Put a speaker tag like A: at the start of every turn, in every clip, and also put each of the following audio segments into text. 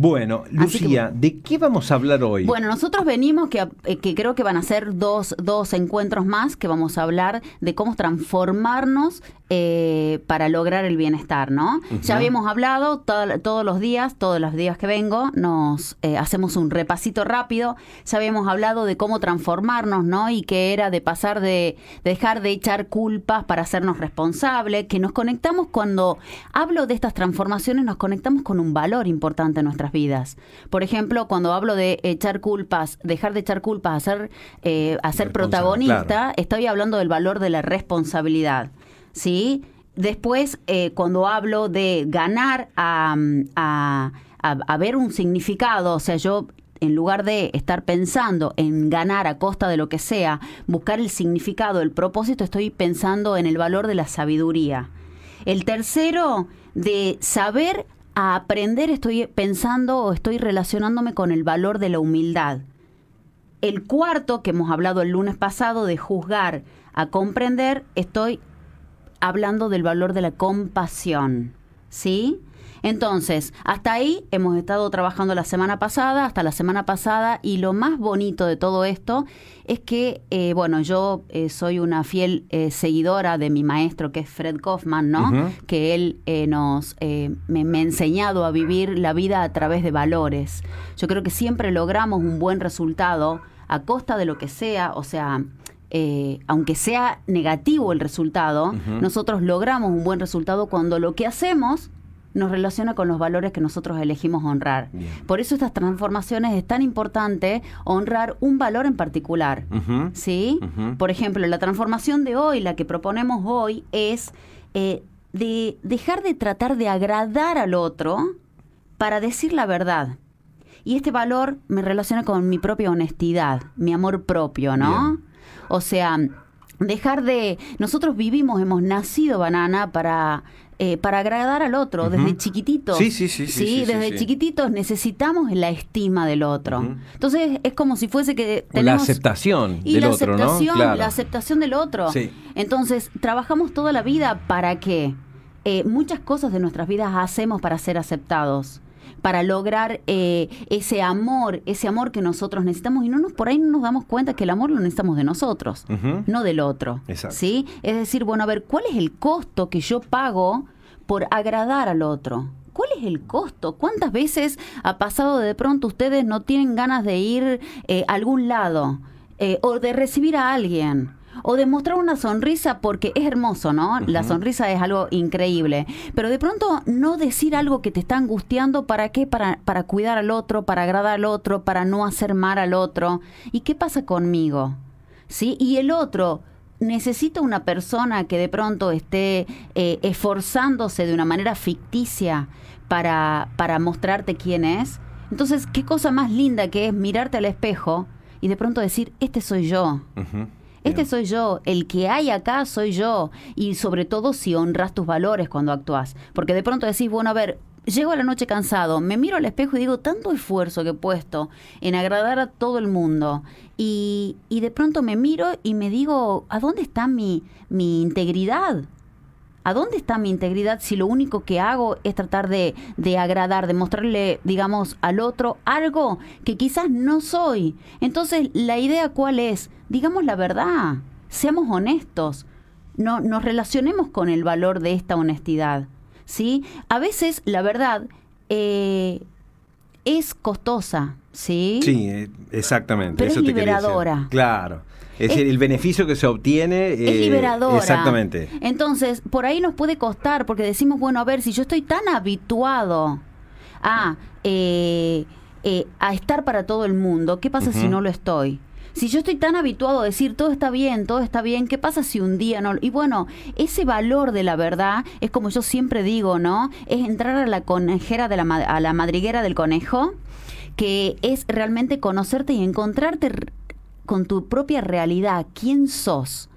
A: Bueno, Lucía, ¿de qué vamos a hablar hoy?
B: Bueno, nosotros venimos, que, eh, que creo que van a ser dos, dos encuentros más, que vamos a hablar de cómo transformarnos eh, para lograr el bienestar, ¿no? Ya habíamos hablado todos los días, todos los días que vengo, nos eh, hacemos un repasito rápido. Ya habíamos hablado de cómo transformarnos, ¿no? Y que era de pasar de, dejar de echar culpas para hacernos responsables, que nos conectamos cuando hablo de estas transformaciones, nos conectamos con un valor importante en nuestras vidas. Por ejemplo, cuando hablo de echar culpas, dejar de echar culpas, hacer, eh, hacer protagonista, estoy hablando del valor de la responsabilidad. ¿Sí? Después, eh, cuando hablo de ganar a, a, ver un significado, o sea, yo en lugar de estar pensando en ganar a costa de lo que sea, buscar el significado, el propósito, estoy pensando en el valor de la sabiduría. El tercero, de saber a aprender, estoy pensando o estoy relacionándome con el valor de la humildad. El cuarto, que hemos hablado el lunes pasado, de juzgar a comprender, estoy hablando del valor de la compasión. ¿Sí? Entonces, hasta ahí hemos estado trabajando la semana pasada, hasta la semana pasada, y lo más bonito de todo esto es que, eh, bueno, yo eh, soy una fiel eh, seguidora de mi maestro, que es Fred Kaufman, ¿no? Que él nos me, me, ha enseñado a vivir la vida a través de valores. Yo creo que siempre logramos un buen resultado a costa de lo que sea, o sea, eh, aunque sea negativo el resultado, nosotros logramos un buen resultado cuando lo que hacemos nos relaciona con los valores que nosotros elegimos honrar. Por eso estas transformaciones es tan importante honrar un valor en particular. ¿Sí? Por ejemplo, la transformación de hoy, la que proponemos hoy, es eh, de dejar de tratar de agradar al otro para decir la verdad. Y este valor me relaciona con mi propia honestidad, mi amor propio, ¿no? O sea, dejar de... Nosotros vivimos, hemos nacido banana para... Eh, para agradar al otro, desde chiquititos.
A: Sí, sí, sí.
B: Sí, desde chiquititos necesitamos la estima del otro. Entonces es como si fuese que
A: tenemos... La aceptación
B: y
A: del
B: la
A: otro,
B: aceptación, La aceptación del otro. Entonces, trabajamos toda la vida para que eh, muchas cosas de nuestras vidas hacemos para ser aceptados para lograr eh, ese amor, ese amor que nosotros necesitamos y no nos por ahí no nos damos cuenta que el amor lo necesitamos de nosotros, no del otro. ¿sí? Es decir, bueno, a ver, ¿cuál es el costo que yo pago por agradar al otro? ¿Cuál es el costo? ¿Cuántas veces ha pasado de pronto ustedes no tienen ganas de ir eh, a algún lado eh, o de recibir a alguien? O demostrar una sonrisa porque es hermoso, ¿no? La sonrisa es algo increíble, pero de pronto no decir algo que te está angustiando, ¿para qué? Para, para cuidar al otro, para agradar al otro, para no hacer mal al otro. ¿Y qué pasa conmigo? ¿Sí? Y el otro necesita una persona que de pronto esté eh, esforzándose de una manera ficticia para, para mostrarte quién es. Entonces, qué cosa más linda que es mirarte al espejo y de pronto decir, este soy yo. Este soy yo, el que hay acá soy yo. Y sobre todo si honras tus valores cuando actúas. Porque de pronto decís, bueno, a ver, llego a la noche cansado, me miro al espejo y digo, tanto esfuerzo que he puesto en agradar a todo el mundo. Y, y de pronto me miro y me digo, ¿a dónde está mi, mi integridad? ¿A dónde está mi integridad si lo único que hago es tratar de, de, agradar, de mostrarle, digamos, al otro algo que quizás no soy? Entonces, la idea cuál es? Digamos la verdad, seamos honestos, no, nos relacionemos con el valor de esta honestidad. ¿sí? A veces, la verdad, eh, es costosa, ¿sí?
A: Sí, eh, exactamente.
B: Pero es liberadora.
A: Claro. Es, decir, el beneficio que se obtiene
B: es eh, liberadora.
A: Exactamente.
B: Entonces, por ahí nos puede costar, porque decimos, bueno, a ver, si yo estoy tan habituado a, eh, eh, a estar para todo el mundo, ¿qué pasa si no lo estoy? Si yo estoy tan habituado a decir todo está bien, todo está bien, ¿qué pasa si un día no? Y bueno, ese valor de la verdad es como yo siempre digo, ¿no? Es entrar a la conejera de la, a la madriguera del conejo, que es realmente conocerte y encontrarte con tu propia realidad, quién sos.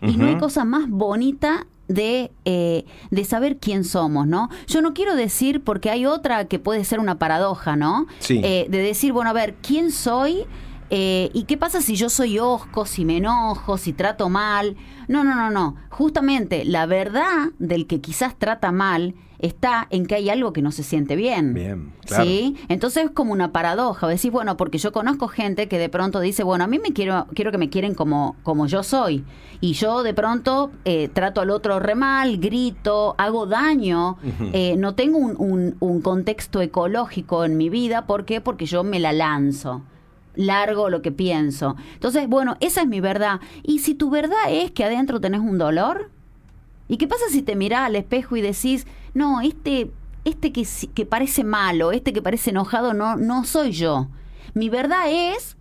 B: Y no hay cosa más bonita de, eh, de saber quién somos, ¿no? Yo no quiero decir, porque hay otra que puede ser una paradoja, ¿no?
A: Sí.
B: Eh, de decir, bueno, a ver, ¿quién soy? Eh, ¿y qué pasa si yo soy osco, si me enojo, si trato mal? No, no, no, no. Justamente la verdad del que quizás trata mal está en que hay algo que no se siente bien.
A: Bien, claro.
B: ¿Sí? Entonces es como una paradoja. Decís, bueno, porque yo conozco gente que de pronto dice, bueno, a mí me quiero, quiero que me quieren como, como yo soy. Y yo de pronto eh, trato al otro re mal, grito, hago daño, eh, no tengo un, un- un contexto ecológico en mi vida. ¿Por qué? Porque yo me la lanzo largo lo que pienso. Entonces, bueno, esa es mi verdad. Y si tu verdad es que adentro tenés un dolor, ¿y qué pasa si te mirás al espejo y decís, no, este, este que, que parece malo, este que parece enojado, no, no soy yo? Mi verdad es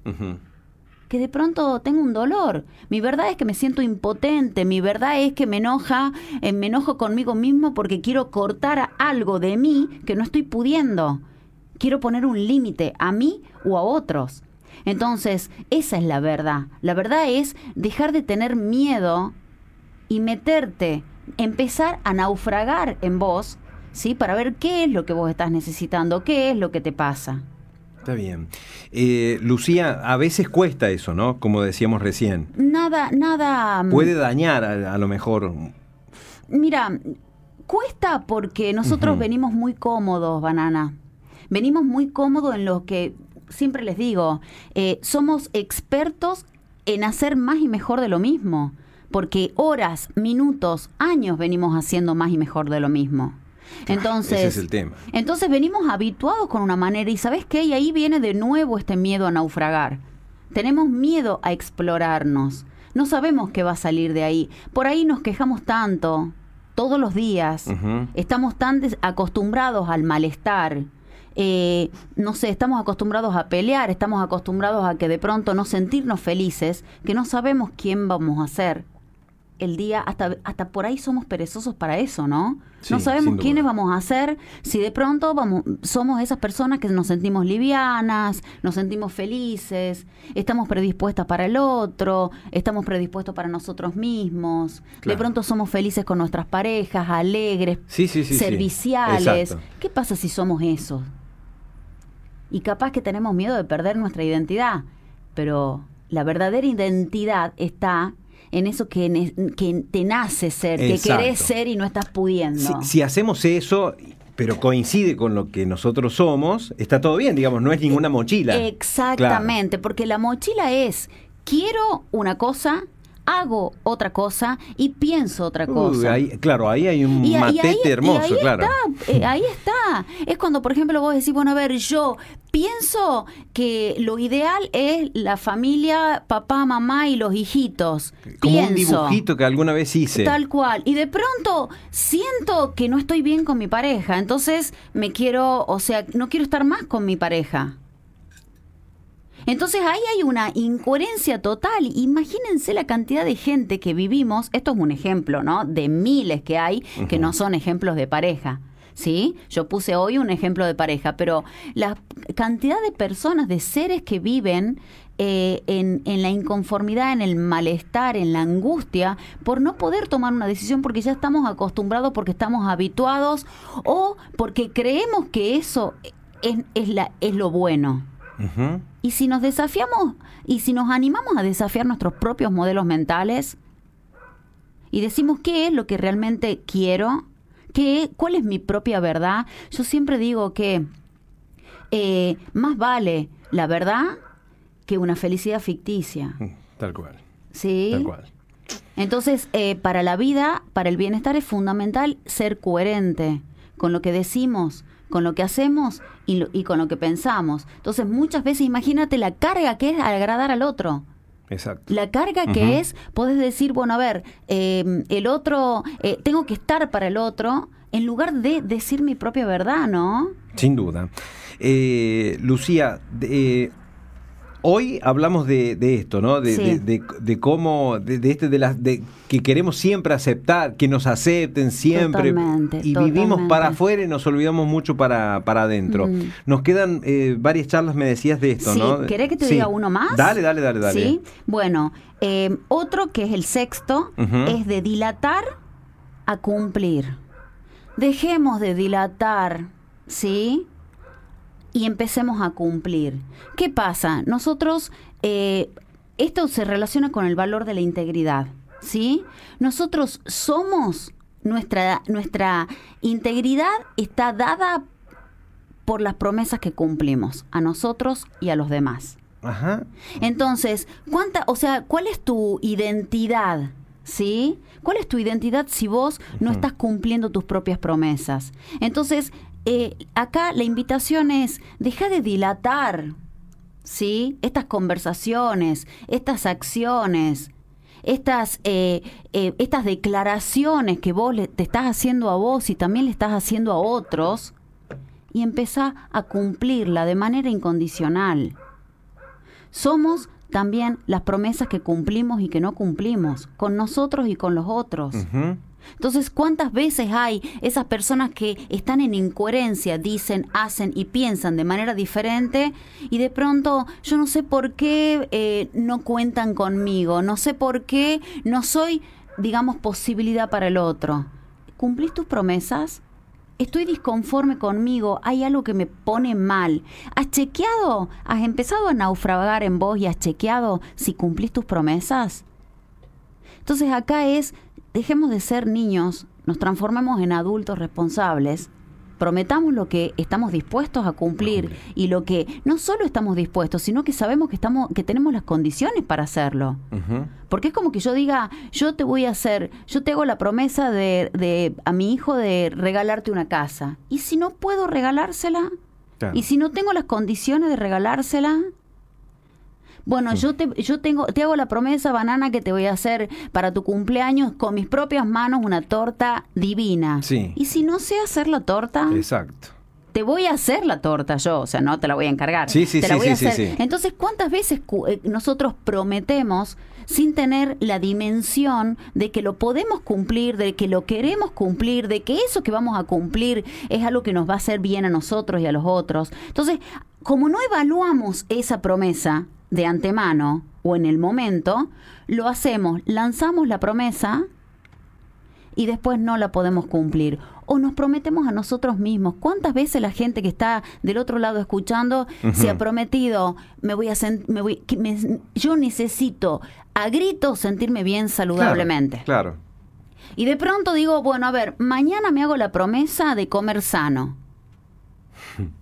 B: que de pronto tengo un dolor. Mi verdad es que me siento impotente. Mi verdad es que me enoja, eh, me enojo conmigo mismo porque quiero cortar algo de mí que no estoy pudiendo. Quiero poner un límite a mí o a otros. Entonces, esa es la verdad. La verdad es dejar de tener miedo y meterte, empezar a naufragar en vos, ¿sí? Para ver qué es lo que vos estás necesitando, qué es lo que te pasa.
A: Está bien. Eh, Lucía, a veces cuesta eso, ¿no? Como decíamos recién.
B: Nada, nada. mm,
A: Puede dañar a, a lo mejor.
B: Mira, cuesta porque nosotros venimos muy cómodos, Banana. Venimos muy cómodos en lo que siempre les digo, eh, somos expertos en hacer más y mejor de lo mismo. Porque horas, minutos, años venimos haciendo más y mejor de lo mismo. Entonces,
A: Ese es el tema.
B: entonces venimos habituados con una manera y ¿sabes qué? Y ahí viene de nuevo este miedo a naufragar. Tenemos miedo a explorarnos. No sabemos qué va a salir de ahí. Por ahí nos quejamos tanto, todos los días. Estamos tan acostumbrados al malestar. Eh, no sé, estamos acostumbrados a pelear, estamos acostumbrados a que de pronto no sentirnos felices, que no sabemos quién vamos a ser. El día, hasta, hasta por ahí somos perezosos para eso, ¿no?
A: Sí,
B: no sabemos quiénes vamos a ser si de pronto vamos, somos esas personas que nos sentimos livianas, nos sentimos felices, estamos predispuestas para el otro, estamos predispuestos para nosotros mismos. De pronto somos felices con nuestras parejas, alegres,
A: Sí, sí,
B: serviciales. ¿Qué pasa si somos eso? Y capaz que tenemos miedo de perder nuestra identidad, pero la verdadera identidad está en eso que, que te nace ser, que querés ser y no estás pudiendo.
A: Si, si hacemos eso, pero coincide con lo que nosotros somos, está todo bien, digamos, no es ninguna mochila.
B: Exactamente, porque la mochila es, quiero una cosa, hago otra cosa y pienso otra cosa.
A: ahí- claro, ahí hay un
B: Y, y
A: matete
B: ahí, y
A: hermoso,
B: ahí
A: claro.
B: Está, eh, ahí está. Es cuando, por ejemplo, vos decís, bueno, a ver, yo pienso que lo ideal es la familia, papá, mamá y los hijitos.
A: Como un
B: Pienso.
A: dibujito que alguna vez hice.
B: Tal cual. Y de pronto siento que no estoy bien con mi pareja. Entonces me quiero, o sea, no quiero estar más con mi pareja. Entonces ahí hay una incoherencia total. Imagínense la cantidad de gente que vivimos. Esto es un ejemplo, ¿no? De miles que hay que no son ejemplos de pareja. ¿Sí? Yo puse hoy un ejemplo de pareja, pero la cantidad de personas, de seres que viven eh, en, en la inconformidad, en el malestar, en la angustia, por no poder tomar una decisión porque ya estamos acostumbrados, porque estamos habituados o porque creemos que eso es, es, la, es lo bueno. Y si nos desafiamos y si nos animamos a desafiar nuestros propios modelos mentales y decimos qué es lo que realmente quiero, qué, cuál es mi propia verdad, yo siempre digo que eh, más vale la verdad que una felicidad ficticia.
A: Tal cual.
B: ¿Sí?
A: Tal cual.
B: Entonces, eh, para la vida, para el bienestar es fundamental ser coherente con lo que decimos, con lo que hacemos y, lo- y con lo que pensamos. Entonces, muchas veces imagínate la carga que es agradar al otro.
A: Exacto.
B: La carga que es, podés decir, bueno, a ver, eh, el otro, eh, tengo que estar para el otro, en lugar de decir mi propia verdad, ¿no?
A: Sin duda. Eh, Lucía, hoy hablamos de, de esto, ¿no? De,
B: Sí.
A: de- de- de cómo, de, este, de las, de que queremos siempre aceptar, que nos acepten siempre.
B: Totalmente,
A: y vivimos para afuera y nos olvidamos mucho para, para adentro.
B: Mm.
A: Nos quedan eh, varias charlas, me decías de esto,
B: sí,
A: ¿no?
B: ¿querés que te
A: Sí.
B: diga uno más?
A: Dale, dale, dale, dale.
B: Sí, bueno, eh, otro que es el sexto es de dilatar a cumplir. Dejemos de dilatar, ¿sí? Y empecemos a cumplir. ¿Qué pasa? Nosotros eh, esto se relaciona con el valor de la integridad, ¿sí? Nosotros somos, nuestra, nuestra integridad está dada por las promesas que cumplimos a nosotros y a los demás.
A: Ajá.
B: Entonces, ¿cuánta, o sea, cuál es tu identidad? ¿Sí? ¿Cuál es tu identidad si vos no estás cumpliendo tus propias promesas? Entonces, eh, acá la invitación es, deja de dilatar, ¿sí? Estas conversaciones, estas acciones, estas, eh, eh, estas declaraciones que vos le- te estás haciendo a vos y también le estás haciendo a otros, y empezá a cumplirla de manera incondicional. Somos también las promesas que cumplimos y que no cumplimos, con nosotros y con los otros. Entonces, ¿cuántas veces hay esas personas que están en incoherencia, dicen, hacen y piensan de manera diferente y de pronto yo no sé por qué eh, no cuentan conmigo, no sé por qué no soy, digamos, posibilidad para el otro? ¿Cumplís tus promesas? Estoy disconforme conmigo, hay algo que me pone mal. ¿Has chequeado? ¿Has empezado a naufragar en vos y has chequeado si cumplís tus promesas? Entonces acá es, dejemos de ser niños, nos transformemos en adultos responsables, prometamos lo que estamos dispuestos a cumplir y lo que no solo estamos dispuestos, sino que sabemos que estamos que tenemos las condiciones para hacerlo. Porque es como que yo diga, yo te voy a hacer, yo te hago la promesa de, de a mi hijo de regalarte una casa. ¿Y si no puedo regalársela?
A: Claro.
B: ¿Y si no tengo las condiciones de regalársela? Bueno, yo te, yo tengo, te hago la promesa, banana, que te voy a hacer para tu cumpleaños con mis propias manos una torta divina.
A: Sí.
B: ¿Y si no sé hacer la torta?
A: Exacto.
B: te voy a hacer la torta yo, o sea, no te la voy a encargar.
A: Sí, sí,
B: te
A: sí,
B: la voy a
A: sí, sí,
B: hacer.
A: sí.
B: Entonces, ¿cuántas veces cu- eh, nosotros prometemos sin tener la dimensión de que lo podemos cumplir, de que lo queremos cumplir, de que eso que vamos a cumplir es algo que nos va a hacer bien a nosotros y a los otros? Entonces, como no evaluamos esa promesa de antemano o en el momento, lo hacemos, lanzamos la promesa y después no la podemos cumplir. O nos prometemos a nosotros mismos. ¿Cuántas veces la gente que está del otro lado escuchando se ha prometido, me voy a me voy, que me- yo necesito a gritos sentirme bien saludablemente?
A: Claro.
B: Y de pronto digo, bueno, a ver, mañana me hago la promesa de comer sano.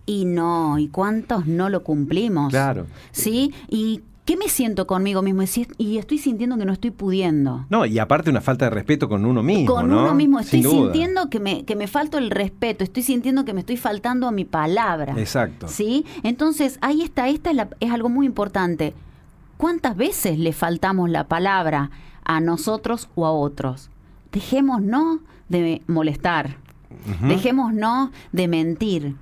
B: Y no, ¿y cuántos no lo cumplimos?
A: Claro.
B: ¿Sí? ¿Y qué me siento conmigo mismo? Y estoy sintiendo que no estoy pudiendo.
A: No, y aparte una falta de respeto con uno mismo.
B: con
A: ¿no?
B: uno mismo estoy sintiendo que me, que me falto el respeto, estoy sintiendo que me estoy faltando a mi palabra.
A: Exacto.
B: ¿Sí? Entonces, ahí está, esta es, la- es algo muy importante. ¿Cuántas veces le faltamos la palabra a nosotros o a otros? Dejémonos de molestar,
A: Ujú.
B: dejémonos de mentir.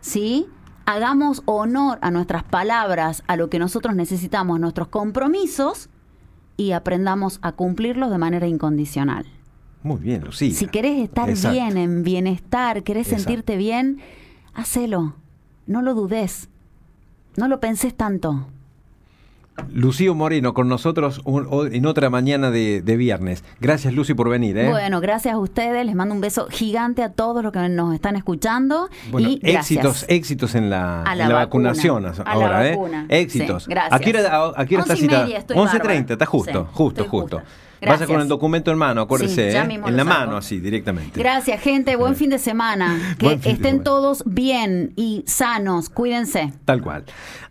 B: ¿Sí? Hagamos honor a nuestras palabras, a lo que nosotros necesitamos, nuestros compromisos y aprendamos a cumplirlos de manera incondicional.
A: Muy bien, Lucía.
B: Si querés estar
A: Exacto.
B: bien, en bienestar, querés
A: Exacto.
B: sentirte bien, hacelo. No lo dudes. No lo pensés tanto.
A: Lucío Moreno con nosotros un- en otra mañana de, de viernes. Gracias, Lucy, por venir. ¿eh?
B: Bueno, gracias a ustedes. Les mando un beso gigante a todos los que nos están escuchando.
A: Bueno,
B: y gracias.
A: éxitos, éxitos en la,
B: A la
A: en la
B: vacuna.
A: vacunación
B: A la
A: ahora, ¿eh? Éxitos.
B: Sí, gracias.
A: ¿A qué hora, a- a qué hora está citada?
B: media, estoy
A: 11.30,
B: bárbara.
A: está justo,
B: Sí,
A: justo, justo.
B: justa.
A: Vaya con el documento en mano, acuérdese,
B: Sí,
A: ¿eh? en la
B: saco.
A: mano, así, directamente.
B: Gracias, gente. Buen fin de semana. Que
A: de
B: estén
A: semana.
B: todos bien y sanos. Cuídense.
A: Tal cual.